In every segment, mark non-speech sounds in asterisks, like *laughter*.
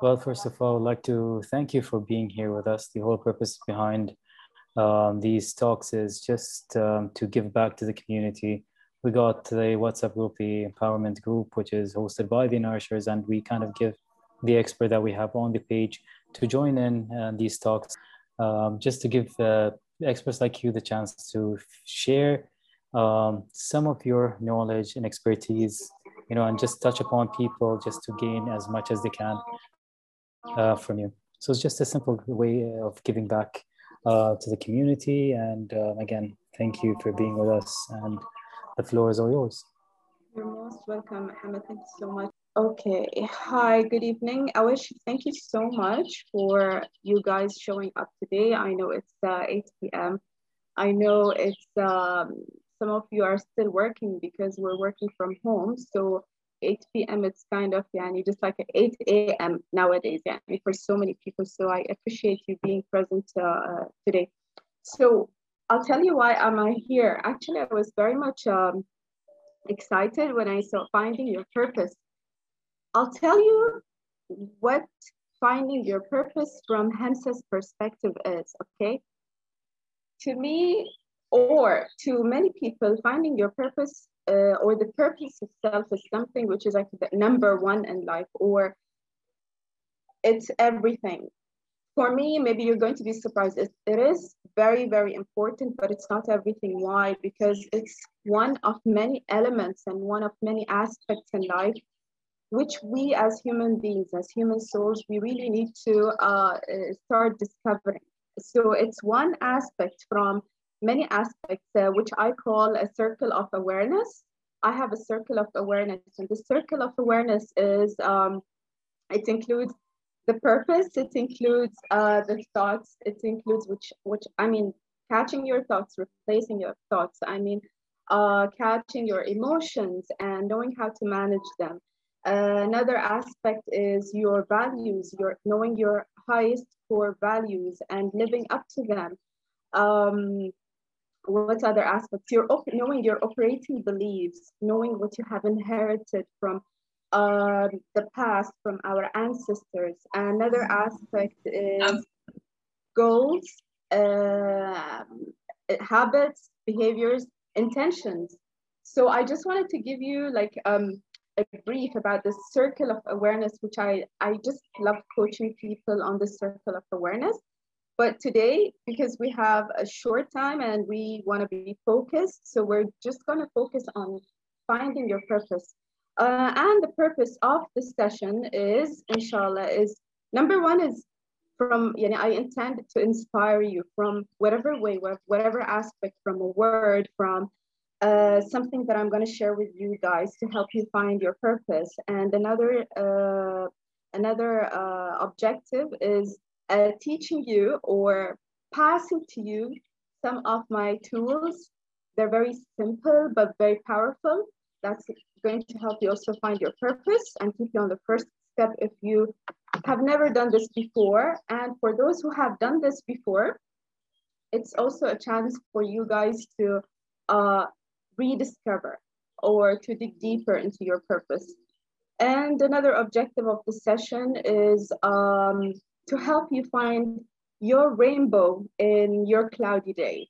Well, first of all, I'd like to thank you for being here with us. The whole purpose behind um, these talks is just um, to give back to the community. We got the WhatsApp group, the empowerment group, which is hosted by the Nourishers, and we kind of give the expert that we have on the page to join in uh, these talks, um, just to give uh, experts like you the chance to share um, some of your knowledge and expertise, you know, and just touch upon people just to gain as much as they can uh, from you. So it's just a simple way of giving back uh, to the community. And um, again, thank you for being with us. And the floor is all yours. You're most welcome, Mohammed. Thank you so much. Okay. Hi, good evening. I wish thank you so much for you guys showing up today. I know it's uh, 8 p.m. I know it's um, some of you are still working because we're working from home. So 8 p.m. it's kind of yani just like 8 a.m. nowadays yeah, for so many people. So I appreciate you being present uh, today. So I'll tell you why am I here. Actually, I was very much um, excited when I saw finding your purpose. I'll tell you what finding your purpose from Hamza's perspective is, okay? To me, or to many people, finding your purpose uh, or the purpose itself is something which is like the number one in life, or it's everything. For me, maybe you're going to be surprised. It, it is very, very important, but it's not everything. Why? Because it's one of many elements and one of many aspects in life which we as human beings, as human souls, we really need to uh, uh start discovering. So it's one aspect from many aspects, uh, which I call a circle of awareness. I have a circle of awareness, and the circle of awareness is um, it includes the purpose, it includes uh, the thoughts, it includes which which I mean catching your thoughts, replacing your thoughts. I mean uh, catching your emotions and knowing how to manage them. Uh, another aspect is your values, your knowing your highest core values and living up to them. Um, what other aspects? Your knowing your operating beliefs, knowing what you have inherited from uh, the past, from our ancestors. Another aspect is um, goals, uh, habits, behaviors, intentions. So I just wanted to give you like um, a brief about the circle of awareness, which I, I just love coaching people on the circle of awareness. But today, because we have a short time and we want to be focused, so we're just going to focus on finding your purpose. Uh, and the purpose of this session is, inshallah, is number one is from, you know, I intend to inspire you from whatever way, whatever aspect, from a word, from uh, something that I'm going to share with you guys to help you find your purpose. And another uh, another uh, objective is uh, teaching you or passing to you some of my tools. They're very simple but very powerful. That's going to help you also find your purpose and keep you on the first step if you have never done this before. And for those who have done this before, it's also a chance for you guys to uh, rediscover or to dig deeper into your purpose. And another objective of the session is um, to help you find your rainbow in your cloudy day.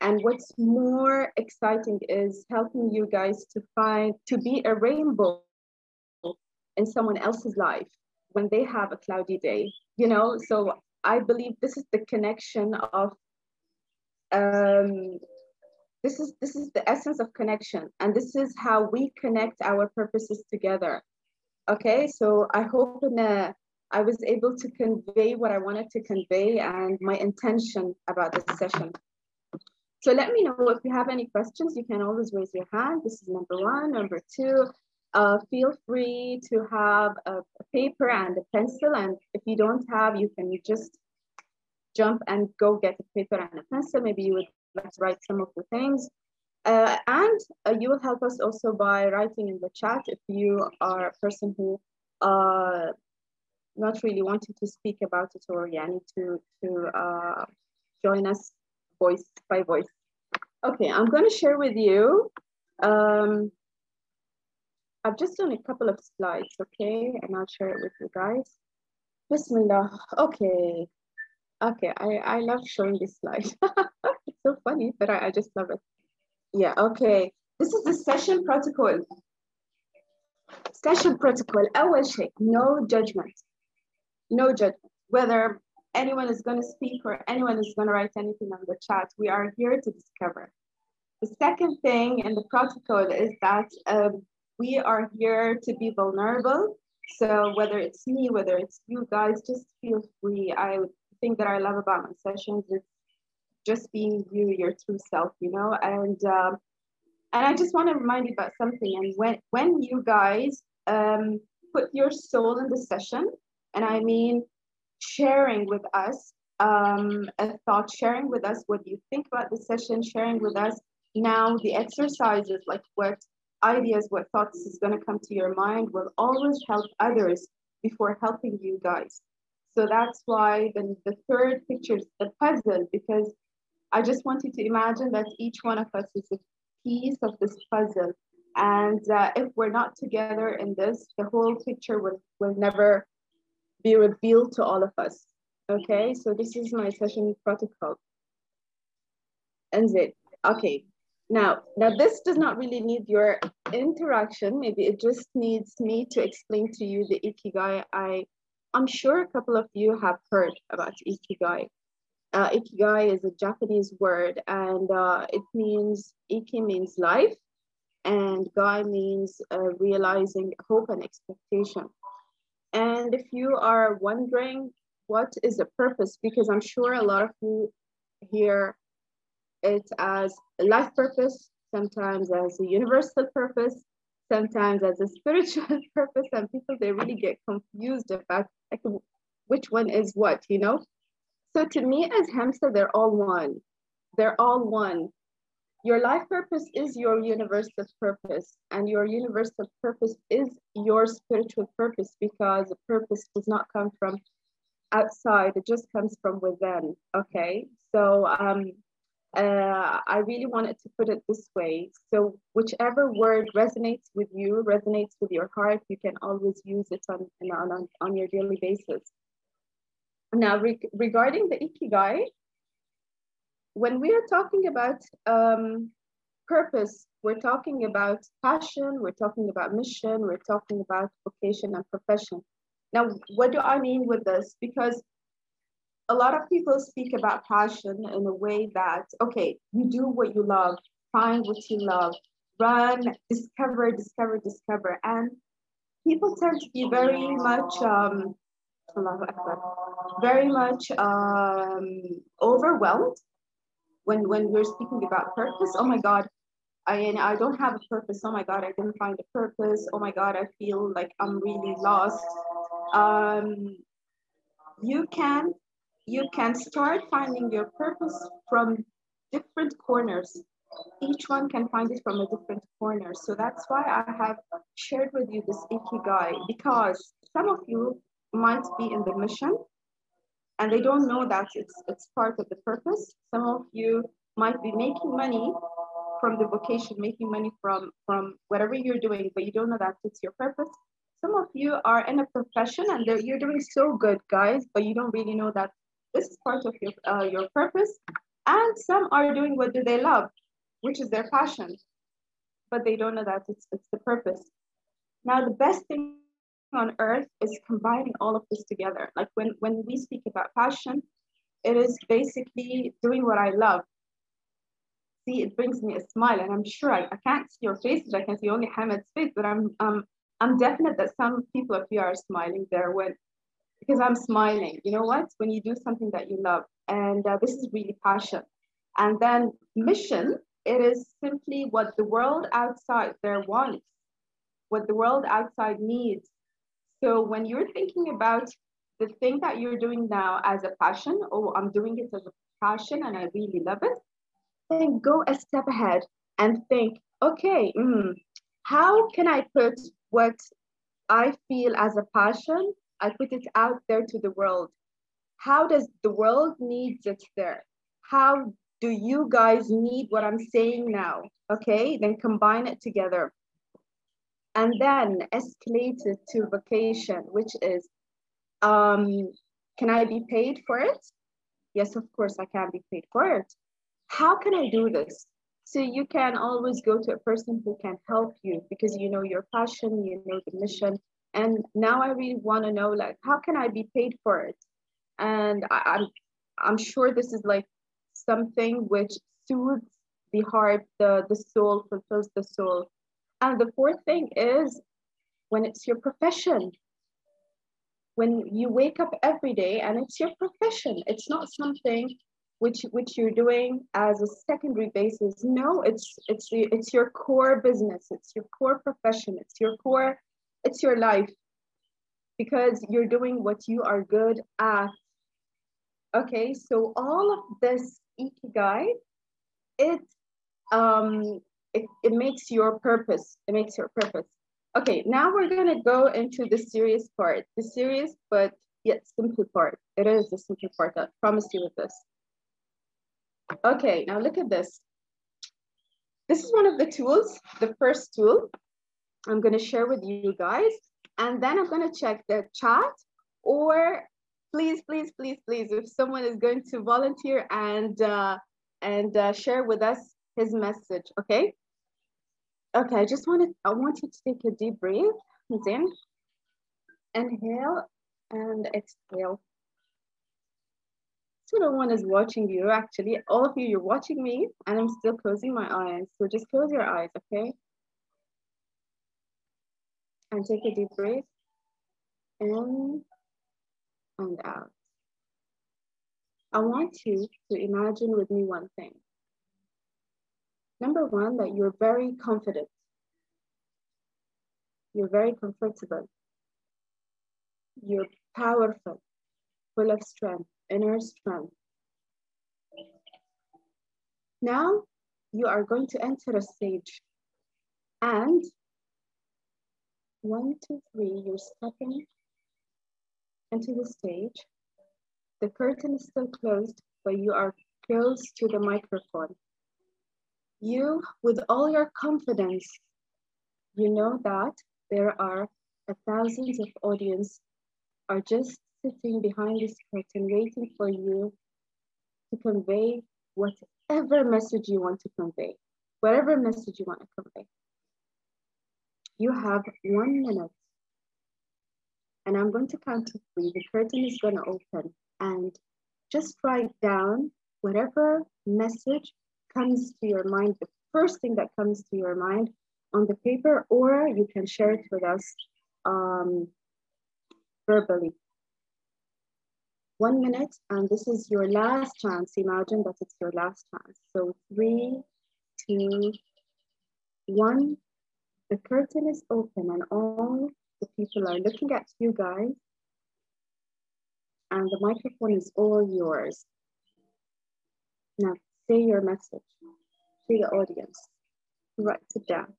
And what's more exciting is helping you guys to find, to be a rainbow in someone else's life when they have a cloudy day, you know? So I believe this is the connection of um, this is this is the essence of connection and this is how we connect our purposes together okay so i hope in a, I was able to convey what i wanted to convey and my intention about this session. So let me know if you have any questions. You can always raise your hand. This is number one. Number two uh, feel free to have a, paper and a pencil. And if you don't have you can just jump and go get a paper and a pencil. Maybe you would let's write some of the things. Uh, and uh, you will help us also by writing in the chat if you are a person who uh, not really wanting to speak about it or yeah, need to, to uh, join us voice by voice. Okay, I'm going to share with you. Um, I've just done a couple of slides, okay, and I'll share it with you guys. Bismillah. Okay. Okay, I, I love showing this slide. *laughs* it's so funny, but I, I just love it. Yeah, okay. This is the session protocol. Session protocol. أول شيء, no judgment. No judgment. Whether anyone is going to speak or anyone is going to write anything on the chat, we are here to discover. The second thing in the protocol is that um, we are here to be vulnerable. So whether it's me, whether it's you guys, just feel free. I think that I love about my sessions is just being you, your true self, you know. And um, and I just want to remind you about something. And when when you guys um, put your soul in the session, and I mean sharing with us um, a thought, sharing with us what you think about the session, sharing with us now the exercises, like what ideas, what thoughts is going to come to your mind, will always help others before helping you guys. So that's why the, the third picture is the puzzle, because I just want you to imagine that each one of us is a piece of this puzzle. And uh, if we're not together in this, the whole picture will, will never be revealed to all of us. Okay, so this is my session protocol. And it, okay. Now, now this does not really need your interaction. Maybe it just needs me to explain to you the Ikigai. I, I'm sure a couple of you have heard about Ikigai. Uh, ikigai is a Japanese word and uh, it means, Iki means life and Gai means uh, realizing hope and expectation. And if you are wondering what is the purpose, because I'm sure a lot of you hear it as a life purpose, sometimes as a universal purpose, sometimes as a spiritual *laughs* purpose, and people they really get confused about like which one is what, you know. So to me, as Hamza, they're all one. They're all one. Your life purpose is your universal purpose, and your universal purpose is your spiritual purpose because the purpose does not come from outside, it just comes from within. Okay, so um, uh, I really wanted to put it this way. So, whichever word resonates with you, resonates with your heart, you can always use it on, on, on your daily basis. Now, re regarding the Ikigai, when we are talking about um, purpose, we're talking about passion, we're talking about mission, we're talking about vocation and profession. Now, what do I mean with this? Because a lot of people speak about passion in a way that, okay, you do what you love, find what you love, run, discover, discover, discover. And people tend to be very much um, very much um, overwhelmed when when we're speaking about purpose. Oh my God, I and I don't have a purpose. Oh my God, I didn't find a purpose. Oh my God, I feel like I'm really lost. Um, you can you can start finding your purpose from different corners. Each one can find it from a different corner. So that's why I have shared with you this Ikigai because some of you might be in the mission and they don't know that it's, it's part of the purpose. Some of you might be making money from the vocation, making money from, from whatever you're doing, but you don't know that it's your purpose. Some of you are in a profession and you're doing so good, guys, but you don't really know that this is part of your, uh, your purpose. And some are doing what do they love, which is their passion, but they don't know that it's, it's the purpose. Now, the best thing on earth is combining all of this together. Like when, when we speak about passion, it is basically doing what I love. See, it brings me a smile, and I'm sure I, I can't see your faces. I can see only Hamid's face, but I'm um I'm definite that some people of you are smiling there when because I'm smiling. You know what? When you do something that you love, and uh, this is really passion. And then mission, it is simply what the world outside there wants, what the world outside needs, so when you're thinking about the thing that you're doing now as a passion, oh, I'm doing it as a passion and I really love it, then go a step ahead and think, okay, mm, how can I put what I feel as a passion, I put it out there to the world. How does the world needs it there? How do you guys need what I'm saying now? Okay, then combine it together and then escalated to vocation, which is Um, can I be paid for it? Yes, of course, I can be paid for it. How can I do this? So you can always go to a person who can help you because you know your passion, you know the mission. And now I really want to know, like, how can I be paid for it? And I, I'm, I'm sure this is like something which soothes the heart, the, the soul, fulfills the soul. And the fourth thing is when it's your profession. When you wake up every day and it's your profession, it's not something which which you're doing as a secondary basis. No, it's it's it's your core business, it's your core profession, it's your core, it's your life. Because you're doing what you are good at. Okay, so all of this ikigai, it um it, it makes your purpose. It makes your purpose. Okay, now we're gonna go into the serious part. The serious but yet simple part. It is the simple part. I promise you with this. Okay, now look at this. This is one of the tools, the first tool I'm gonna share with you guys. And then I'm gonna check the chat or please, please, please, please, if someone is going to volunteer and, uh, and uh, share with us his message, okay? Okay, I just wanted, I want you to take a deep breath, in, inhale and exhale. So no one is watching you, actually. All of you, you're watching me and I'm still closing my eyes. So just close your eyes, okay? And take a deep breath in and out. I want you to imagine with me one thing. Number one, that you're very confident. You're very comfortable. You're powerful, full of strength, inner strength. Now you are going to enter a stage and one, two, three, you're stepping into the stage. The curtain is still closed, but you are close to the microphone. You, with all your confidence, you know that there are thousands of audience are just sitting behind this curtain waiting for you to convey whatever message you want to convey, whatever message you want to convey. You have one minute and I'm going to count to three. The curtain is going to open and just write down whatever message comes to your mind, the first thing that comes to your mind on the paper, or you can share it with us um, verbally. One minute, and this is your last chance. Imagine that it's your last chance. So three, two, one. The curtain is open and all the people are looking at you guys and the microphone is all yours. Now say your message to the audience. Write it down.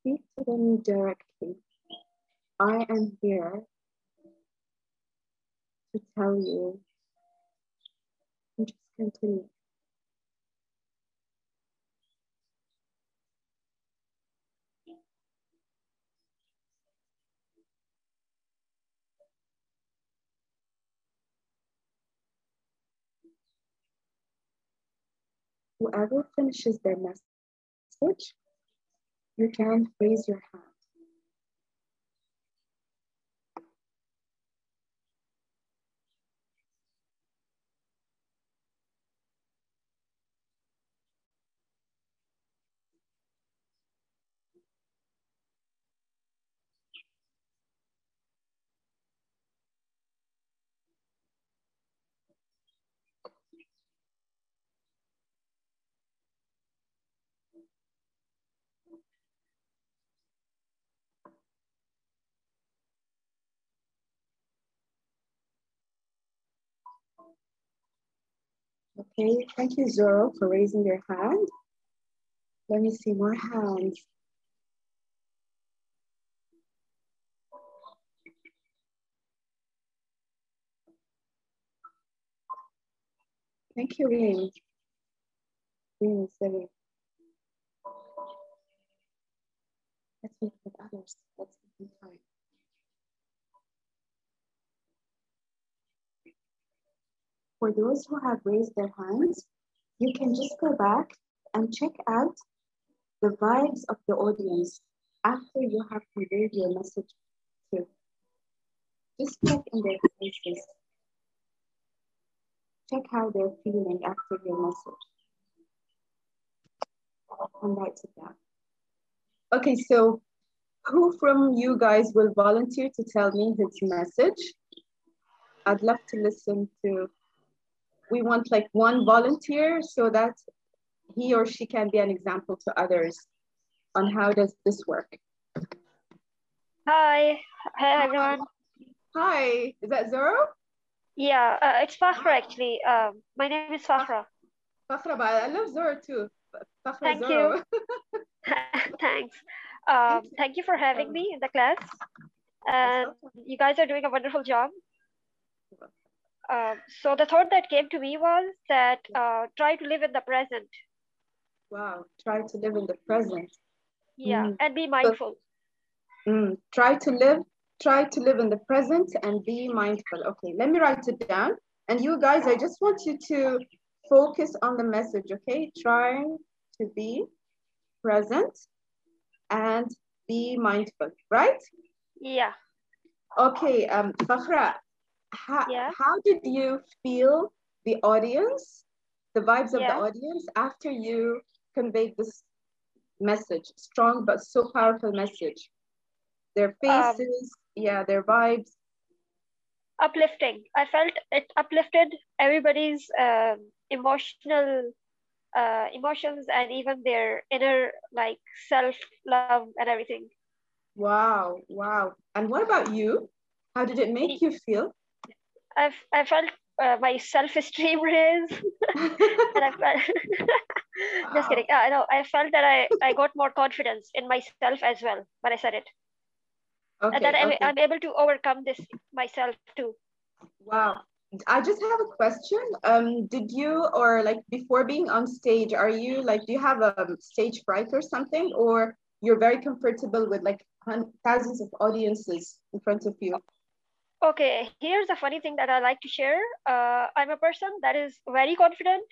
Speak to them directly. I am here to tell you and just continue. Whoever finishes their message, you can raise your hand. Okay, thank you, Zoro, for raising your hand. Let me see more hands. Thank you, Reem. Reem, speak with others. Let's in time. For those who have raised their hands, you can just go back and check out the vibes of the audience after you have conveyed your message to. Just check in their faces. Check how they're feeling after your message. And write it That. Okay, so who from you guys will volunteer to tell me his message? I'd love to listen to, we want like one volunteer so that he or she can be an example to others on how does this work. Hi, hi everyone. Hi, is that Zoro? Yeah, uh, it's Fakhra actually. Um, my name is Fakhra. Fakhra, but I love Zoro too. Fakhra Thank Zoro. you. *laughs* *laughs* Thanks. Um, thank you for having me in the class. And you guys are doing a wonderful job. Um, so the thought that came to me was that uh, try to live in the present. Wow, try to live in the present. Yeah, Mm. and be mindful. Mm, try to live, try to live in the present and be mindful. Okay, let me write it down. And you guys, I just want you to focus on the message, okay? Try to be present and be mindful, right? Yeah. Okay, um, Fakhra, how, Yeah. how did you feel the audience, the vibes of Yeah. the audience after you conveyed this message, strong but so powerful message? Their Um, faces, yeah, their vibes. Uplifting. I felt it uplifted everybody's um, emotional uh, emotions and even their inner like self love and everything. Wow, wow. And what about you? How did it make you feel? I've I felt uh, my self esteem *laughs* raise, and I *laughs* felt *laughs* Wow. just kidding. Uh, no, I felt that I I got more confidence in myself as well when I said it, Okay, and that I'm. I'm able to overcome this myself too. Wow. I just have a question. Um, did you or like before being on stage, are you like do you have a stage fright or something, or you're very comfortable with like thousands of audiences in front of you? Okay, here's a funny thing that I like to share. Uh, I'm a person that is very confident,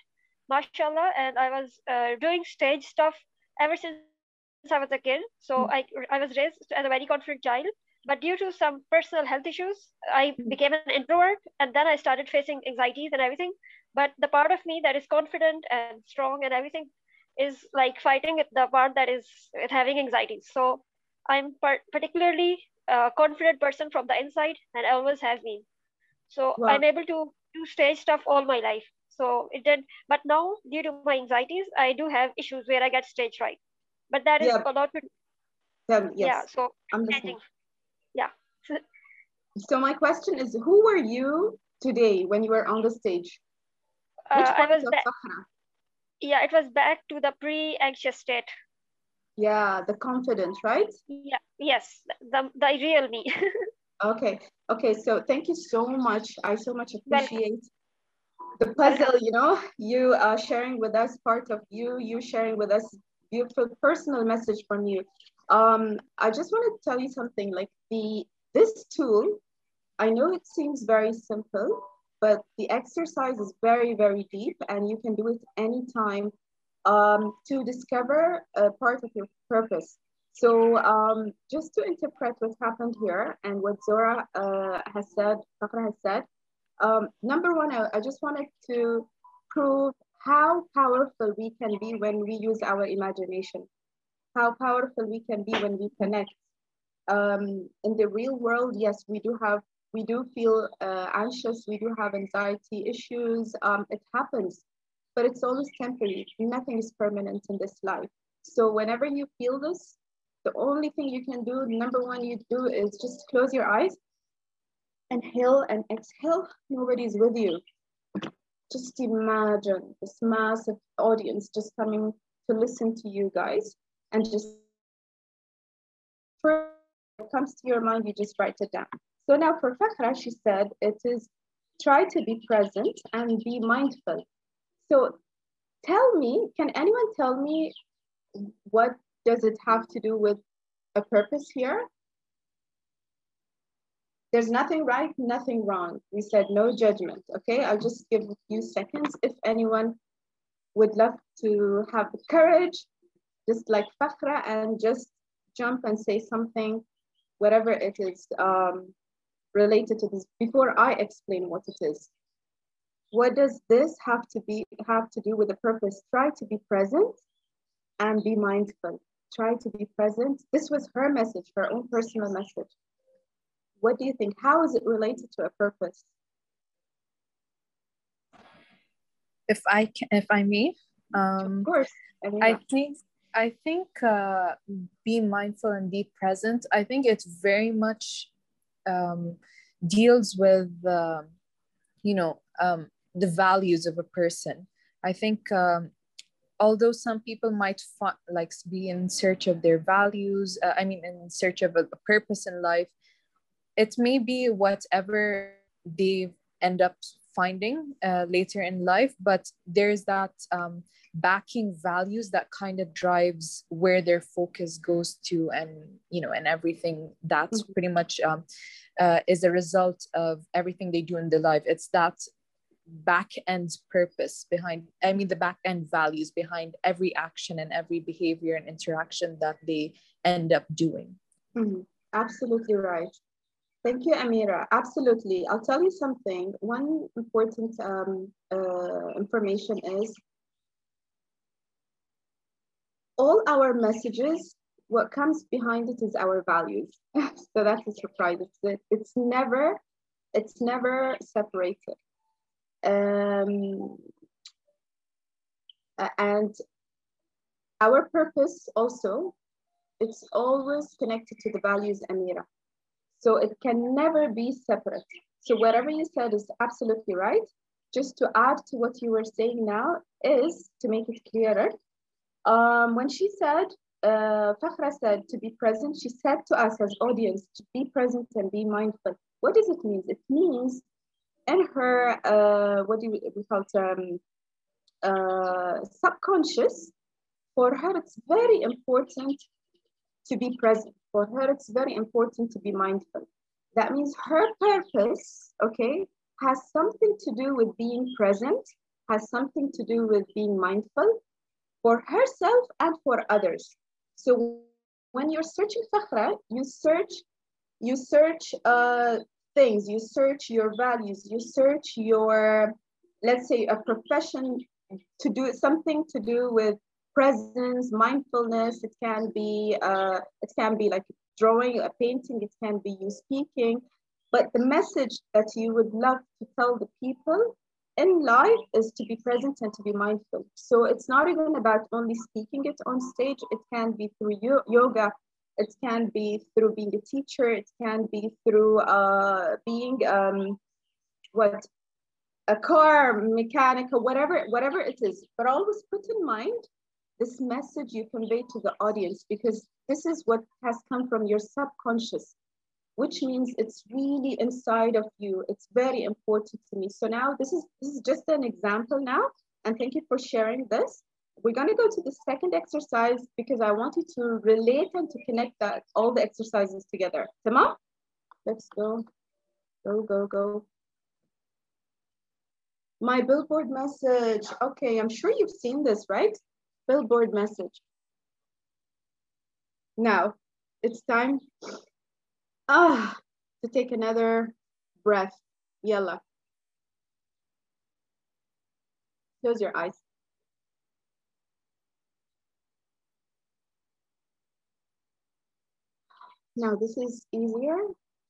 mashallah, and I was uh, doing stage stuff ever since I was a kid. So I, I was raised as a very confident child. But due to some personal health issues, I became an introvert and then I started facing anxieties and everything. But the part of me that is confident and strong and everything is like fighting with the part that is with having anxieties. So I'm par- particularly a confident person from the inside and I always have been. So Wow. I'm able to do stage stuff all my life. So it did, but now due to my anxieties, I do have issues where I get stage fright. But that is Yeah. a lot to Tell me, yeah. So I'm listening. Yeah. *laughs* So my question is, who were you today when you were on the stage? Which Uh, I part was of. Yeah, it was back to the pre-anxious state. Yeah, the confidence, right? Yeah. Yes. The the real me. *laughs* Okay, okay. So thank you so much. I so much Welcome. appreciate the puzzle, you know, you are sharing with us part of you, you sharing with us beautiful personal message from you. Um, I just want to tell you something like the this tool, I know it seems very simple, but the exercise is very, very deep and you can do it anytime um, to discover a part of your purpose. So um, just to interpret what happened here and what Zora uh, has said, Fakhra has said, um, number one, I, I just wanted to prove how powerful we can be when we use our imagination, how powerful we can be when we connect. Um, in the real world, yes, we do have, we do feel uh, anxious, we do have anxiety issues. Um, it happens, but it's always temporary. Nothing is permanent in this life. So whenever you feel this, the only thing you can do, number one, you do is just close your eyes inhale and exhale, nobody's with you. Just imagine this massive audience just coming to listen to you guys and just first comes to your mind, you just write it down. So now for Fakhra, she said it is try to be present and be mindful. So tell me, can anyone tell me what does it have to do with a purpose here. There's nothing right, nothing wrong. We said no judgment, okay? I'll just give a few seconds. If anyone would love to have the courage, just like Fakhra, and just jump and say something, whatever it is um, related to this, before I explain what it is. What does this have to be have to do with the purpose? Try to be present and be mindful. Try to be present. This was her message, her own personal message. What do you think? How is it related to a purpose? If I can, if I may, um, of course. I think I think uh, be mindful and be present. I think it's very much um, deals with uh, you know um, the values of a person. I think um, although some people might like be in search of their values, uh, I mean, in search of a, a purpose in life, it may be whatever they end up finding uh, later in life, but there's that um, backing values that kind of drives where their focus goes to, and you know, and everything that's mm-hmm. pretty much um, uh, is a result of everything they do in their life. It's that back end purpose behind i mean the back end values behind every action and every behavior and interaction that they end up doing. Mm-hmm. absolutely right. Thank you amira. Absolutely. I'll tell you something. One important um, uh, information is all our messages what comes behind it is our values. *laughs* So that's a surprise. It's, it's never it's never separated um, and our purpose also, it's always connected to the values Amira. So it can never be separate. So whatever you said is absolutely right. Just to add to what you were saying now is to make it clearer. Um, when she said, uh, Fakhra said to be present, she said to us as audience to be present and be mindful. What does it mean? It means in her uh, what do we, we call it, um, uh, subconscious, for her it's very important to be present. For her it's very important to be mindful. That means her purpose, okay, has something to do with being present, has something to do with being mindful for herself and for others. So when you're searching Fakhra, you search, you search uh, things, you search your values, you search your, let's say, a profession to do something to do with presence, mindfulness. It can be, uh, it can be like drawing, a painting. It can be you speaking. But the message that you would love to tell the people in life is to be present and to be mindful. So it's not even about only speaking it on stage. It can be through yoga, it can be through being a teacher. It can be through uh, being um, what a car mechanic or whatever, whatever it is. But always put in mind this message you convey to the audience because this is what has come from your subconscious, which means it's really inside of you. It's very important to me. So now this is this is just an example now, and thank you for sharing this. We're going to go to the second exercise because I want you to relate and to connect that all the exercises together. Tamam? Let's go. Go, go, go. My billboard message. Okay, I'm sure you've seen this, right? Billboard message. Now, it's time ah, to take another breath. Yalla. Close your eyes. Now this is easier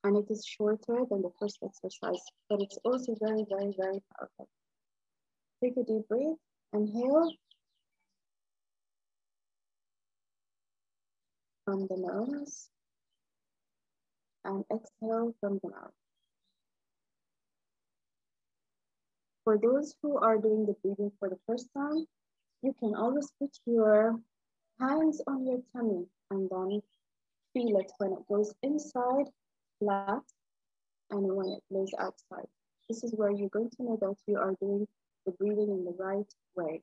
and it is shorter than the first exercise, but it's also very, very, very powerful. Take a deep breath, inhale. From the nose and exhale from the mouth. For those who are doing the breathing for the first time, you can always put your hands on your tummy and then feel it when it goes inside, flat, and when it goes outside. This is where you're going to know that you are doing the breathing in the right way.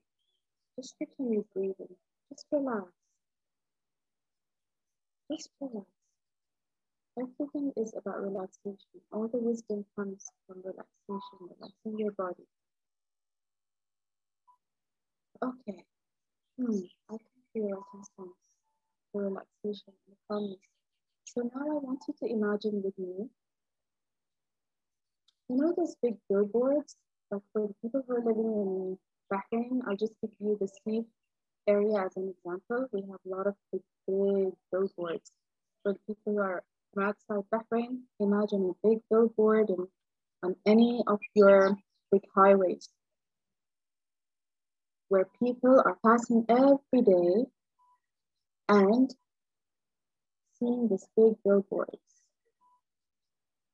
Just continue breathing. Just relax. Just relax. Everything is about relaxation. All the wisdom comes from relaxation, relaxing your body. Okay. Hmm. I can feel in sense. The relaxation, the calmness. So now I want you to imagine with me. You know those big billboards? Like for the people who are living in Bahrain, I'll just give you the Seef area as an example. We have a lot of big, big billboards. For the people who are outside Bahrain, imagine a big billboard and on any of your big highways where people are passing every day and seeing this big billboards.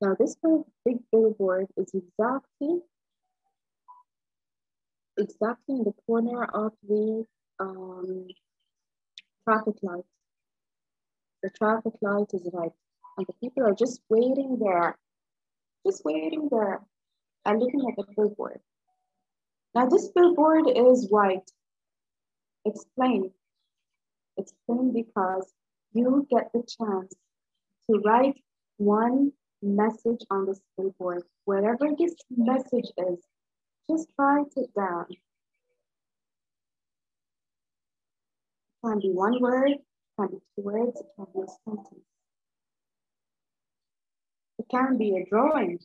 Now this big billboard is exactly exactly in the corner of the um, traffic light. The traffic light is right, and the people are just waiting there, just waiting there and looking at the billboard. Now this billboard is white. It's plain. It's plain because you get the chance to write one message on this billboard. Whatever this message is, just write it down. It can be one word, it can be two words, it can be a sentence. It can be a drawing.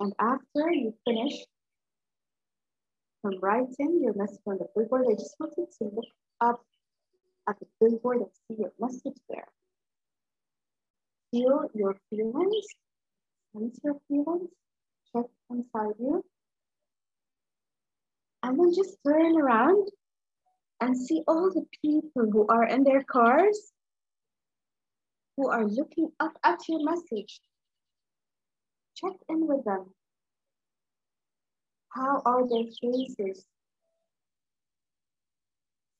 And after you finish from writing your message on the billboard, I just want you to look up at the billboard and see your message there. Feel your feelings, sense your feelings, check inside you. And then just turn around and see all the people who are in their cars who are looking up at your message check in with them. How are their faces?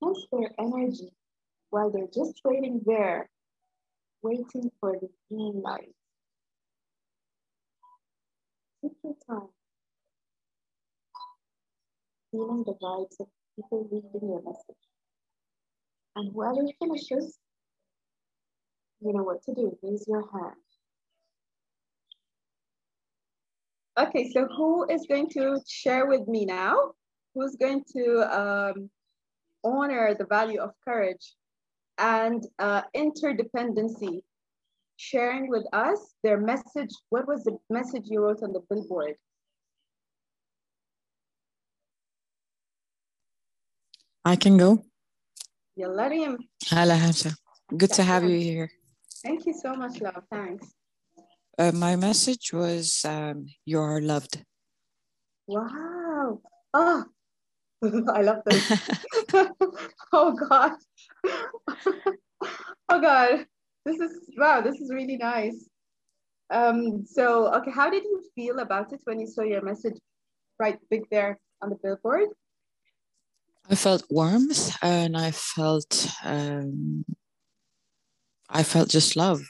Sense their energy while they're just waiting there, waiting for the green light. Take your time. Feeling the vibes of people reading your message. And whoever finishes, you know what to do. Raise your hand. Okay, so who is going to share with me now? Who's going to um, honor the value of courage and uh, interdependency, sharing with us their message. What was the message you wrote on the billboard? I can go. Hala Hamza. Good to have you here. Thank you so much, love. Thanks. Uh, my message was um, you are loved. Wow. Oh, *laughs* I love this. *laughs* oh God. *laughs* oh God. This is wow, this is really nice. Um, so okay, how did you feel about it when you saw your message right big there on the billboard? I felt warmth and I felt um, I felt just love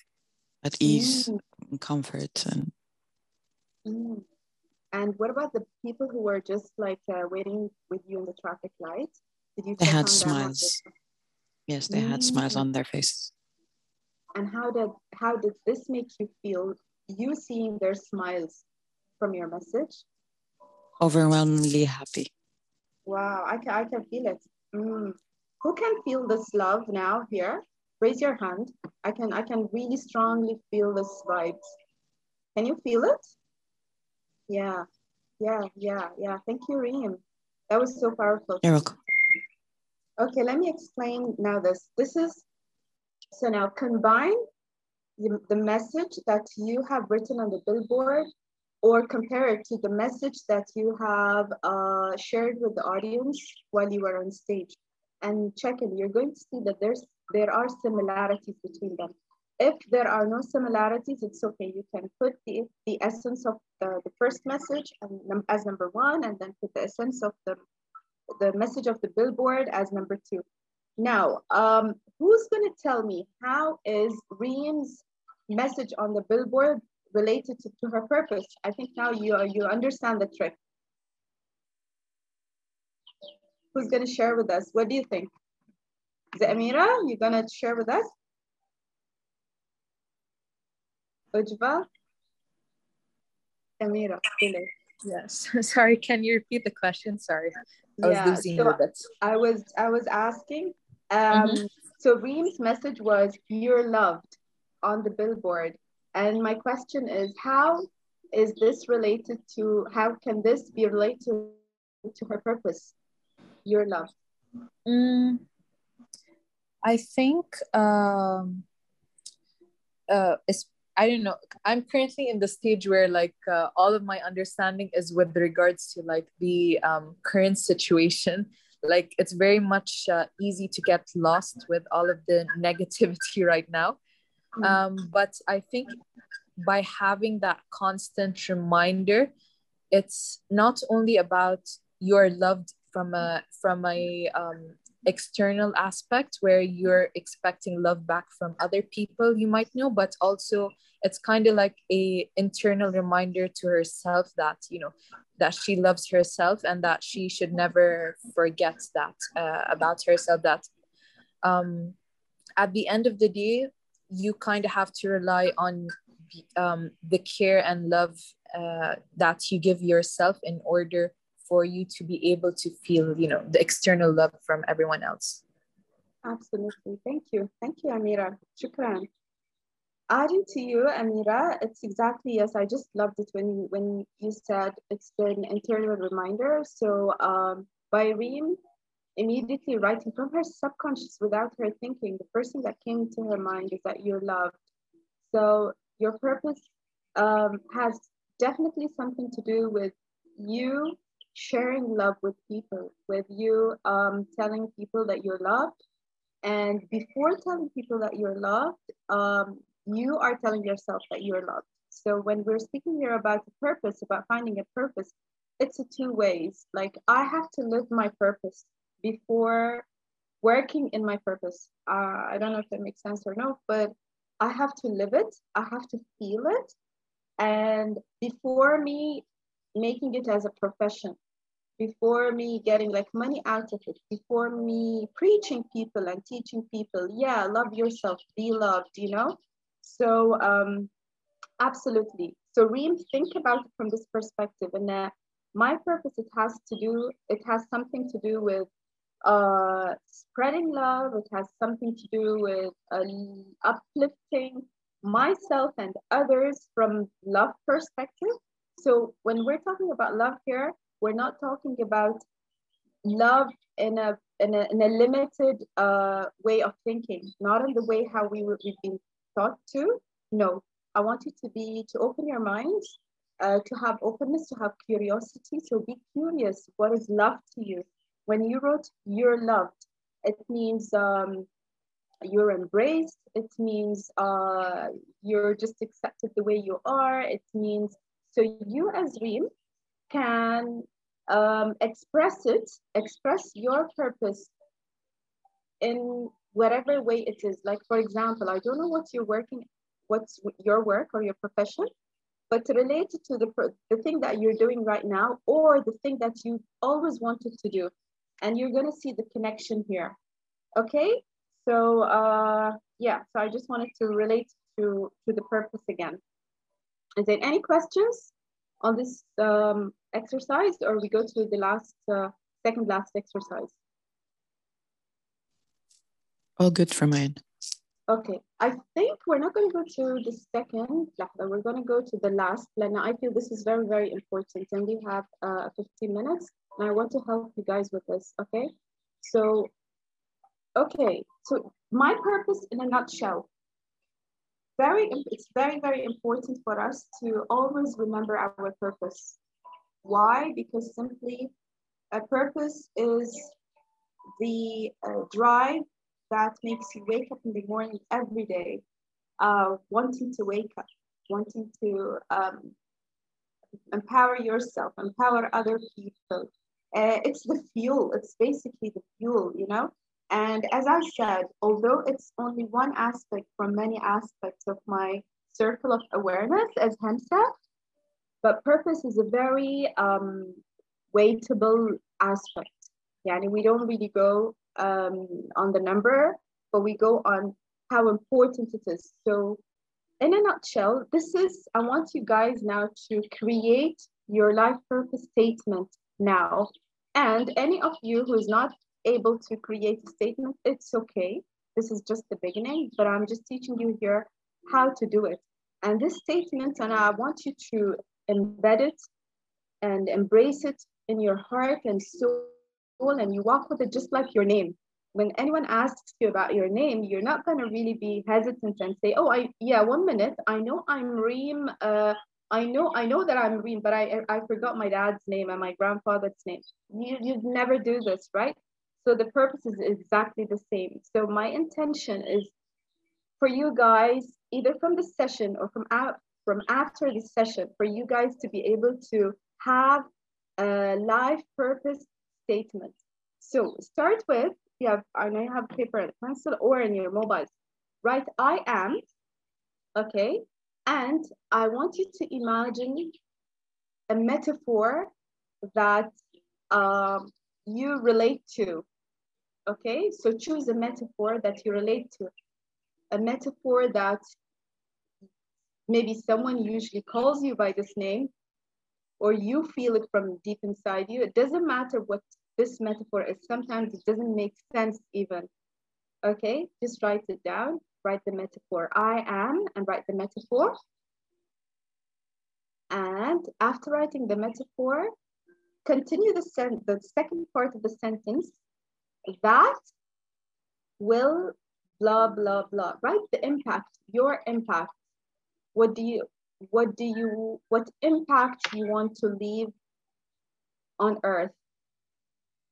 at ease. Mm and comfort and mm. and what about the people who were just like uh, waiting with you in the traffic light did you they had smiles. yes they mm. had smiles on their faces and how did how did this make you feel you seeing their smiles from your message? Overwhelmingly happy. Wow i can, I can feel it. Mm. who can feel this love now here raise your hand. I can, I can really strongly feel this vibes. Can you feel it? Yeah, yeah, yeah, yeah. Thank you, Reem. That was so powerful. You're welcome. Okay, let me explain now this. This is, so now combine the, the message that you have written on the billboard or compare it to the message that you have uh, shared with the audience while you were on stage and check it. You're going to see that there's there are similarities between them. If there are no similarities, it's okay. You can put the, the essence of the, the first message and, as number one, and then put the essence of the, the message of the billboard as number two. Now, um, who's gonna tell me how is Reem's message on the billboard related to, to her purpose? I think now you, you understand the trick. Who's gonna share with us? What do you think? The Amira, you gonna share with us? Ujva? Amira. Yes. *laughs* Sorry, can you repeat the question? Sorry. I was Yeah, losing so you a bit. I was I was asking. Um, Mhm. So Reem's message was "You're loved" on the billboard, and my question is, how is this related to? How can this be related to her purpose? You're loved. Mm, I think um, uh, it's, I don't know. I'm currently in the stage where like uh, all of my understanding is with regards to like the um, current situation. Like it's very much uh, easy to get lost with all of the negativity *laughs* right now. Mm. Um, but I think by having that constant reminder, it's not only about you're loved from a from a um, external aspect where you're expecting love back from other people you might know but also it's kind of like a internal reminder to herself that you know that she loves herself and that she should never forget that uh, about herself that um, at the end of the day you kind of have to rely on um, the care and love uh, that you give yourself in order for you to be able to feel you know the external love from everyone else Absolutely. Thank you. Thank you, Amira. Shukran. Adding to you, Amira, it's exactly yes. I just loved it when when you said it's an internal reminder. So um, by Reem immediately writing from her subconscious without her thinking, the first thing that came to her mind is that you're loved. So your purpose um, has definitely something to do with you sharing love with people, with you um, telling people that you're loved. And before telling people that you're loved, um, you are telling yourself that you're loved. So when we're speaking here about the purpose, about finding a purpose, it's a two ways. Like I have to live my purpose before working in my purpose. Uh, I don't know if that makes sense or not, but I have to live it. I have to feel it. And before me making it as a profession, before me getting like money out of it, before me preaching people and teaching people, yeah, love yourself, be loved, you know? So, um, absolutely. So, Reem, think about it from this perspective. And uh, my purpose, it has to do, it has something to do with uh, spreading love. It has something to do with uh, uplifting myself and others from love perspective. So when we're talking about love here, we're not talking about love in a in a, in a limited uh, way of thinking, not in the way how we we've been taught to. No, I want you to be to open your mind, uh, to have openness, to have curiosity. So be curious. What is love to you? When you wrote "you're loved," it means um, you're embraced. It means uh, you're just accepted the way you are. It means so you as Reem can um, express it, express your purpose in whatever way it is. Like for example, I don't know what you're working, what's your work or your profession, but related to the the thing that you're doing right now or the thing that you always wanted to do, and you're gonna see the connection here. Okay, so uh, yeah, so I just wanted to relate to to the purpose again. Is there any questions on this um, exercise or we go to the last, uh, second last exercise? All good for mine. Okay, I think we're not going to go to the second, we're going to go to the last. Lena, I feel this is very, very important and we have uh, 15 minutes and I want to help you guys with this, okay? So, okay, so my purpose in a nutshell, very it's very very important for us to always remember our purpose. Why? Because simply a purpose is the uh, drive that makes you wake up in the morning every day uh, wanting to wake up wanting to um, empower yourself empower other people. Uh, it's the fuel it's basically the fuel you know and as I said, although it's only one aspect from many aspects of my circle of awareness as Hamsa, but purpose is a very um, weightable aspect. Yani we don't really go um, on the number, but we go on how important it is. So in a nutshell, this is, I want you guys now to create your life purpose statement now. And any of you who is not able to create a statement, it's okay. This is just the beginning, but I'm just teaching you here how to do it. And this statement, and I want you to embed it and embrace it in your heart and soul, and you walk with it just like your name. When anyone asks you about your name, you're not going to really be hesitant and say, "Oh, I yeah, one minute, I know I'm Reem. Uh, I know I know that I'm Reem, but I I forgot my dad's name and my grandfather's name." You you'd never do this, right? So the purpose is exactly the same. So my intention is for you guys, either from the session or from out from after the session, for you guys to be able to have a life purpose statement. So start with, you have, I know you have paper and pencil or in your mobile, write I am, okay? And I want you to imagine a metaphor that um, you relate to, okay? So choose a metaphor that you relate to, a metaphor that maybe someone usually calls you by this name or you feel it from deep inside you. It doesn't matter what this metaphor is. Sometimes it doesn't make sense even. Okay, just write it down. Write the metaphor. I am and write the metaphor. And after writing the metaphor, continue the, the second part of the sentence. That will blah, blah, blah. right the impact, your impact. What do you, what do you, what impact you want to leave on earth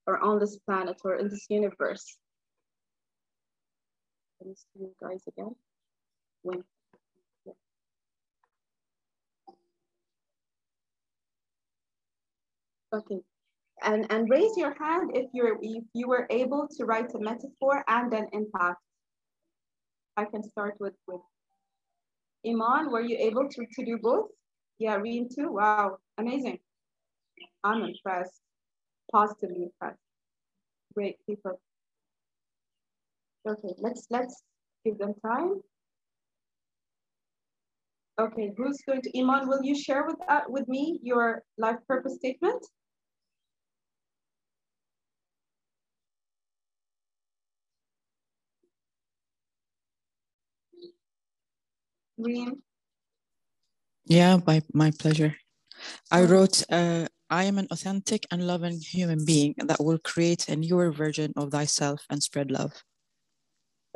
or on this planet or in this universe? Let me see you guys again. When Okay, and, and raise your hand if you're if you were able to write a metaphor and an impact. I can start with, with Iman, were you able to, to do both? Yeah, Reem too, wow, amazing. I'm impressed, positively impressed. Great people. Okay, let's let's give them time. Okay, who's going to, Iman, will you share with, uh, with me your life purpose statement? Reem? Yeah, my, my pleasure. I wrote, uh, I am an authentic and loving human being that will create a newer version of thyself and spread love.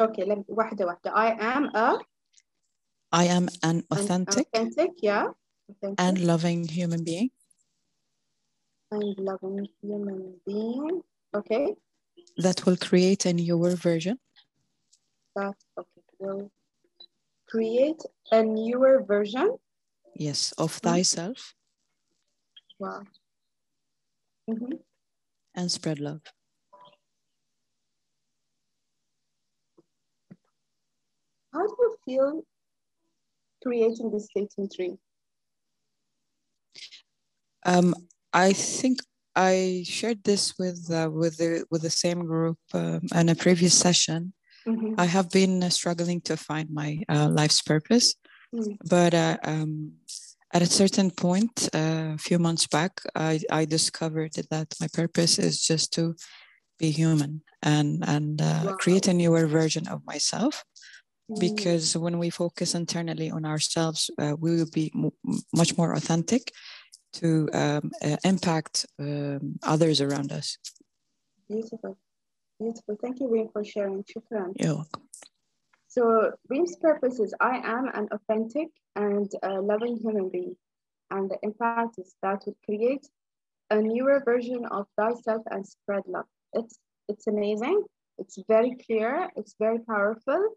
Okay, let me, واحدة واحدة. I am a I am an authentic, an authentic yeah, authentic. and loving human being. And loving human being, okay. That will create a newer version. That okay will create a newer version. yes, of thyself Wow. Mhm. and spread love. How do you feel creating this statement tree? Um, I think I shared this with uh, with the with the same group um, in a previous session. Mhm. I have been uh, struggling to find my uh, life's purpose, Mm. but uh, um, at a certain point, uh, a few months back, I, I discovered that my purpose is just to be human and and uh, Wow. create a newer version of myself. Mm. Because when we focus internally on ourselves, uh, we will be m- much more authentic to um, uh, impact um, others around us. Beautiful. Beautiful. Thank you, Reem, for sharing. Shukran. You're welcome. So Reem's purpose is I am an authentic and uh, loving human being. And the impact is that would create a newer version of thyself and spread love. It's it's amazing. It's very clear. It's very powerful.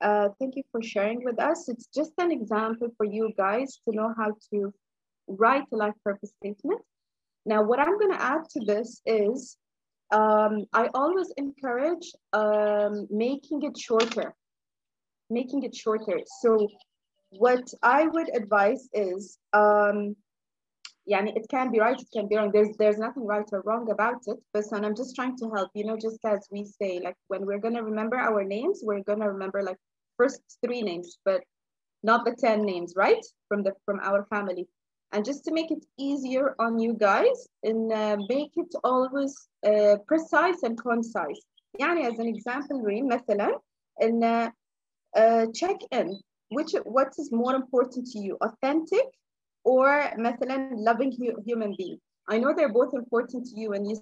Uh, thank you for sharing with us. It's just an example for you guys to know how to write a life purpose statement. Now, what I'm going to add to this is um, I always encourage um, making it shorter, making it shorter. So what I would advise is, um, yeah, it can be right, it can be wrong. There's there's nothing right or wrong about it. But son, I'm just trying to help. You know, just as we say, like when we're gonna remember our names, we're gonna remember like first three names, but not the ten names, right? From the from our family. And just to make it easier on you guys, and uh, make it always uh, precise and concise. يعني as an example, Reem, مثلا, in uh, uh, check in, which what is more important to you, authentic or مثلا loving hu human being. I know they're both important to you, and you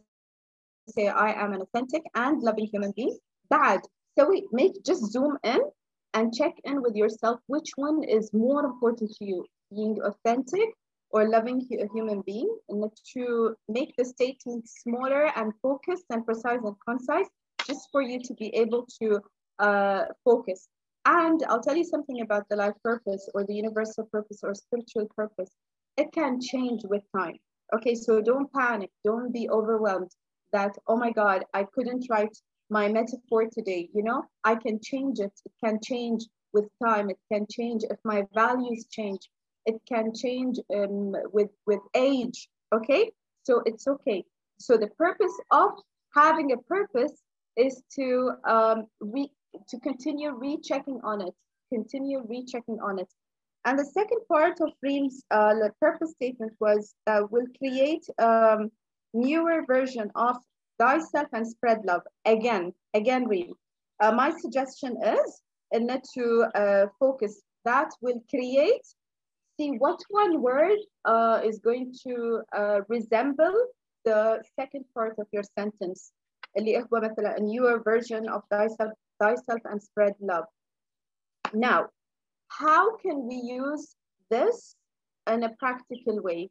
say I am an authentic and loving human being. Bad. So we make just zoom in and check in with yourself. Which one is more important to you, being authentic or loving a human being? And to make the statement smaller and focused and precise and concise, just for you to be able to uh, focus. And I'll tell you something about the life purpose or the universal purpose or spiritual purpose. It can change with time. Okay, so don't panic, don't be overwhelmed that, oh my God, I couldn't write my metaphor today. You know, I can change it. It can change with time. It can change if my values change. It can change um, with, with age. Okay, so it's okay. So the purpose of having a purpose is to um, re to continue rechecking on it, continue rechecking on it. And the second part of Reem's uh, purpose statement was uh, will create um, newer version of thyself and spread love. Again, again, Reem. Uh, my suggestion is in to uh, focus that will create, see what one word uh, is going to uh, resemble the second part of your sentence. اللي هو مثلا a newer version of thyself thyself and spread love. Now, how can we use this in a practical way?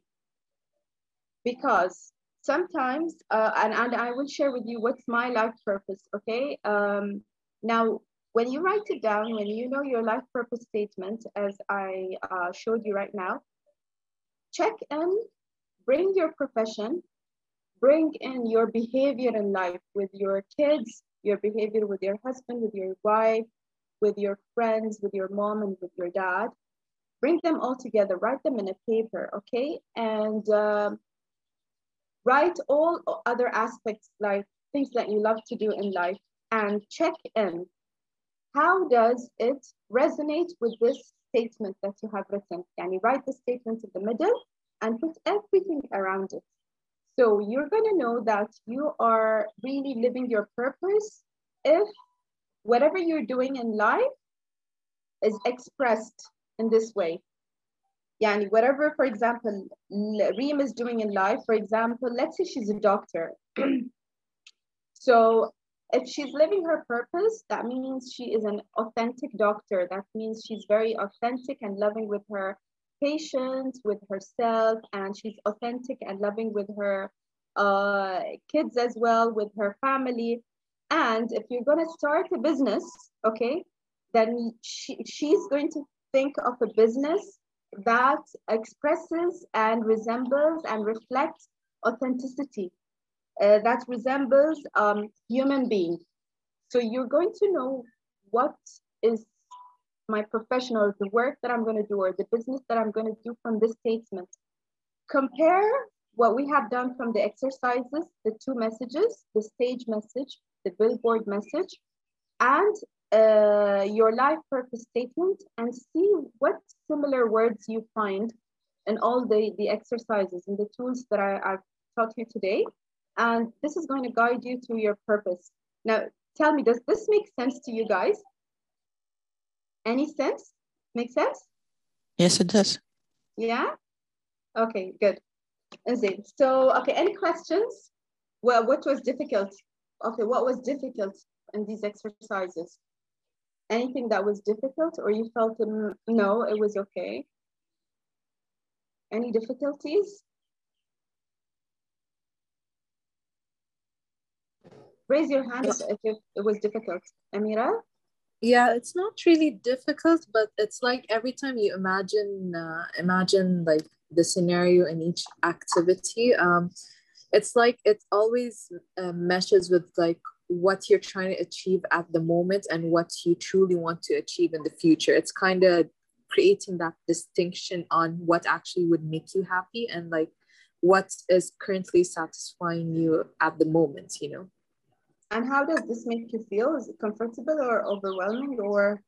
Because sometimes, uh, and, and I will share with you what's my life purpose, okay? Um, now, when you write it down, when you know your life purpose statement, as I uh, showed you right now, check in, bring your profession, bring in your behavior in life with your kids, your behavior with your husband, with your wife, with your friends, with your mom, and with your dad. Bring them all together, write them in a paper, okay? And um, write all other aspects like things that you love to do in life and check in. How does it resonate with this statement that you have written? Can you write the statement in the middle and put everything around it? So you're to know that you are really living your purpose if whatever you're doing in life is expressed in this way. Yani whatever, for example, Reem is doing in life, for example, let's say she's a doctor. *clears throat* so if she's living her purpose, that means she is an authentic doctor. That means she's very authentic and loving with her patients, with herself and she's authentic and loving with her uh, kids as well, with her family. And if you're going to start a business, okay, then she, she's going to think of a business that expresses and resembles and reflects authenticity, uh, that resembles um, human being. So you're going to know what is my professional, the work that I'm going to do, or the business that I'm going to do from this statement. Compare what we have done from the exercises, the two messages, the stage message, the billboard message, and uh, your life purpose statement, and see what similar words you find in all the, the exercises and the tools that I, I've taught you today. And this is going to guide you to your purpose. Now, tell me, does this make sense to you guys? Any sense? Make sense? Yes, it does. Yeah? Okay, good. So, okay, any questions? Well, what was difficult? Okay, what was difficult in these exercises? Anything that was difficult or you felt, um, no, it was okay? Any difficulties? Raise your hand if it was difficult. Amira? yeah it's not really difficult but it's like every time you imagine uh, imagine like the scenario in each activity um it's like it always uh, meshes with like what you're trying to achieve at the moment and what you truly want to achieve in the future it's kind of creating that distinction on what actually would make you happy and like what is currently satisfying you at the moment you know and how does this make you feel? Is it comfortable or overwhelming or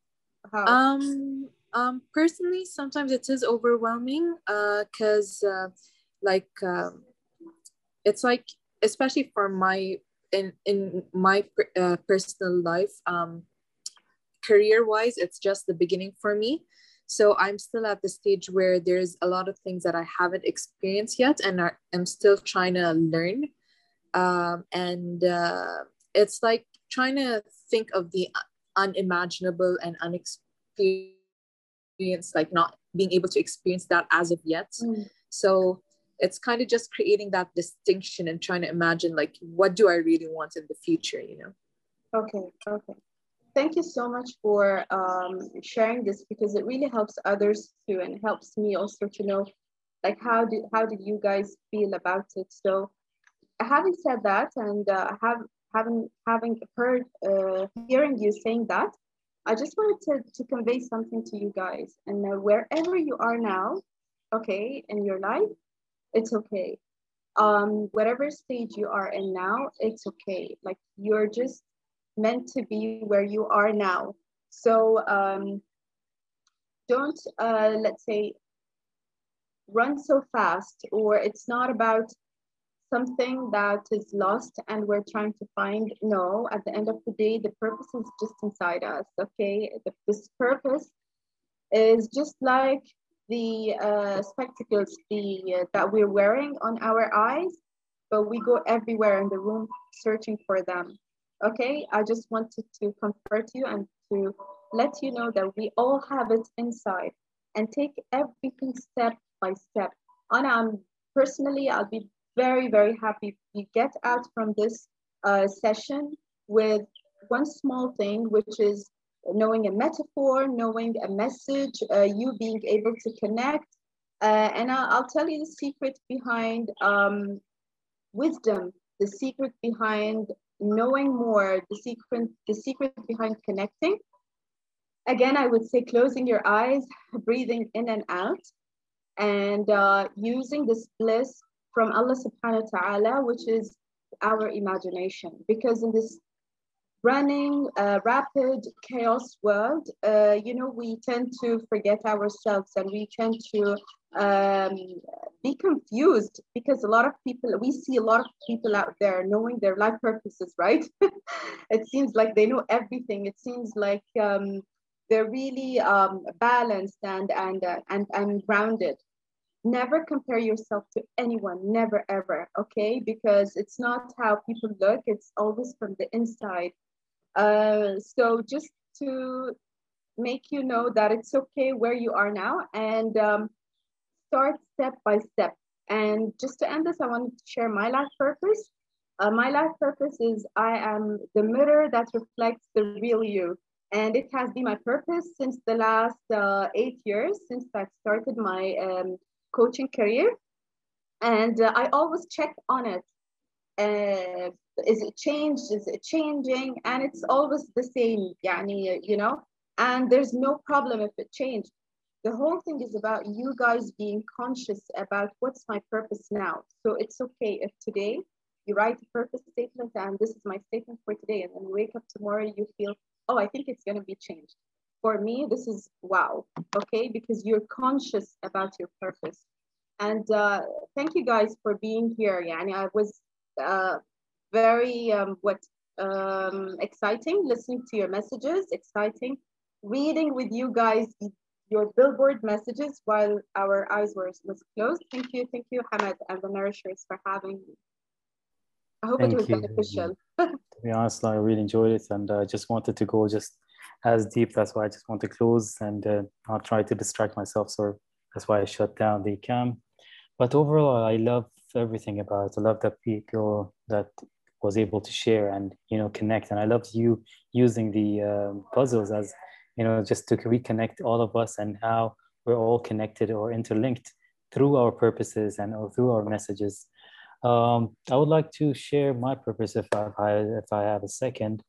how? Um um personally sometimes it is overwhelming uh because uh, like um, it's like especially for my in in my uh, personal life um career wise it's just the beginning for me. So i'm still at the stage where there's a lot of things that i haven't experienced yet and are, i'm still trying to learn. Um, and uh, it's like trying to think of the unimaginable and unexperienced like not being able to experience that as of yet. Mm. so it's kind of just creating that distinction and trying to imagine like what do i really want in the future you know? Okay okay. Thank you so much for um, sharing this because it really helps others too and helps me also to know like how did how did you guys feel about it? So having said that and uh, have having having heard uh, hearing you saying that i just wanted to, to convey something to you guys. And wherever you are now okay in your life it's okay. Um whatever stage you are in now it's okay. Like you're just meant to be where you are now. So um don't uh let's say run so fast or it's not about something that is lost and we're trying to find no at the end of the day the purpose is just inside us okay this purpose is just like the uh, spectacles the, uh, that we're wearing on our eyes, but we go everywhere in the room searching for them. Okay, I just wanted to comfort you and to let you know that we all have it inside and take everything step by step. And I'm personally, I'll be very, very happy you get out from this uh, session with one small thing, which is knowing a metaphor, knowing a message, uh, you being able to connect. Uh, and I'll, I'll, tell you the secret behind um, wisdom, the secret behind knowing more, the secret, the secret behind connecting. Again, I would say closing your eyes, breathing in and out, and uh, using this bliss from Allah subhanahu wa ta'ala, which is our imagination. Because in this running a rapid chaos world, uh, you know, we tend to forget ourselves and we tend to um, be confused because a lot of people, we see a lot of people out there knowing their life purposes, right? *laughs* it seems like they know everything. It seems like um, they're really um, balanced and, and, uh, and, and grounded. Never compare yourself to anyone, never ever, okay? Because it's not how people look, it's always from the inside uh, so just to make you know that it's okay where you are now and um, start step by step. And just to end this, I wanted to share my life purpose. Uh, my life purpose is I am the mirror that reflects the real you. And it has been my purpose since the last uh, eight years, since I started my um, coaching career. And uh, I always check on it. Uh, is it changed? Is it changing? And it's always the same, yani, you know, and there's no problem if it changed. The whole thing is about you guys being conscious about what's my purpose now. So it's okay if today you write a purpose statement and this is my statement for today, and then wake up tomorrow, you feel, oh, I think it's going to be changed for me this is wow okay because you're conscious about your purpose and uh, thank you guys for being here yani i was uh, very um, what um, exciting listening to your messages, exciting reading with you guys your billboard messages while our eyes were was closed. Thank you, thank you, Hamad and the Nourishers for having me. I hope thank it was you. beneficial. *laughs* to be honest, I really enjoyed it and I uh, just wanted to go just as deep. That's why I just want to close and uh, not try to distract myself. So that's why I shut down the cam. But overall, I love everything about it. I love that people that was able to share and you know connect and i loved you using the um, puzzles as you know just to reconnect all of us and how we're all connected or interlinked through our purposes and or through our messages um, i would like to share my purpose if I, if I have a second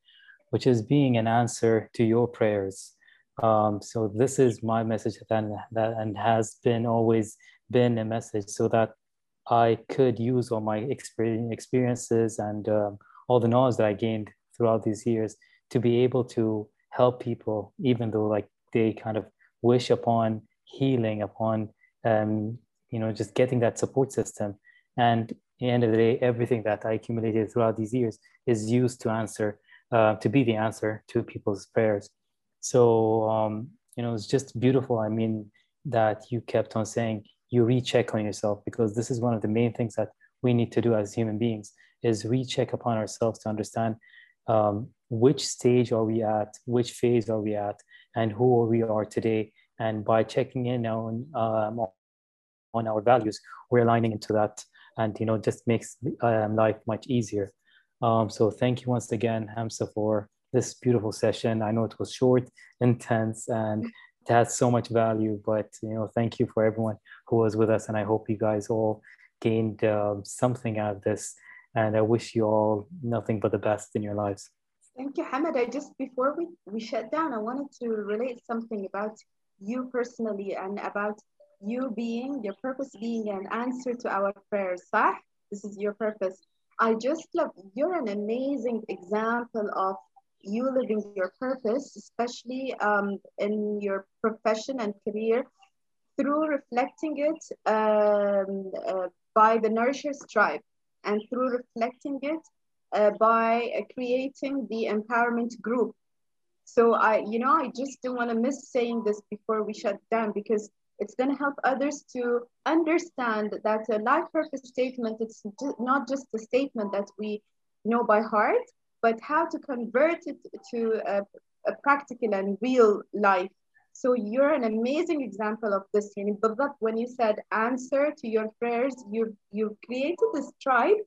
which is being an answer to your prayers um, so this is my message that, that and has been always been a message so that I could use all my experiences and um, all the knowledge that I gained throughout these years to be able to help people, even though like they kind of wish upon healing, upon um, you know just getting that support system. And at the end of the day, everything that I accumulated throughout these years is used to answer, uh, to be the answer to people's prayers. So um, you know, it's just beautiful. I mean, that you kept on saying you recheck on yourself because this is one of the main things that we need to do as human beings is recheck upon ourselves to understand um, which stage are we at, which phase are we at, and who we are today. And by checking in on um, on our values, we're aligning into that, and you know, just makes um, life much easier. Um, so thank you once again, Hamza, for this beautiful session. I know it was short, intense, and it has so much value. But you know, thank you for everyone who was with us, and I hope you guys all gained uh, something out of this. And I wish you all nothing but the best in your lives. Thank you, Hamad. I just before we, we shut down, I wanted to relate something about you personally and about you being your purpose being an answer to our prayers. Sah? This is your purpose. I just love you're an amazing example of you living your purpose, especially um, in your profession and career, through reflecting it um, uh, by the Nourishers Tribe and through reflecting it uh, by uh, creating the empowerment group. So I, you know, I just don't want to miss saying this before we shut down because it's going to help others to understand that a life purpose statement, it's not just a statement that we know by heart, but how to convert it to a, a practical and real life. So you're an amazing example of this. But when you said answer to your prayers, you you created this tribe.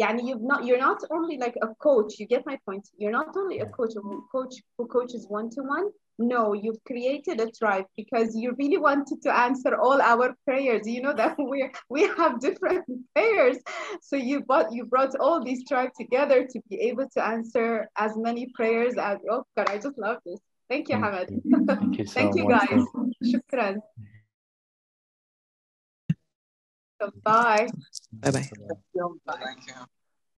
Yani you've not you're not only like a coach, you get my point. You're not only a coach, a coach who coaches one-to-one, no, you've created a tribe because you really wanted to answer all our prayers. You know that *laughs* we we have different *laughs* prayers, so you brought you brought all these tribes together to be able to answer as many prayers as. Oh God, I just love this. Thank you, Hamad. *laughs* Thank you, so Thank you much. guys. Shukran. Bye. Bye bye. Thank you.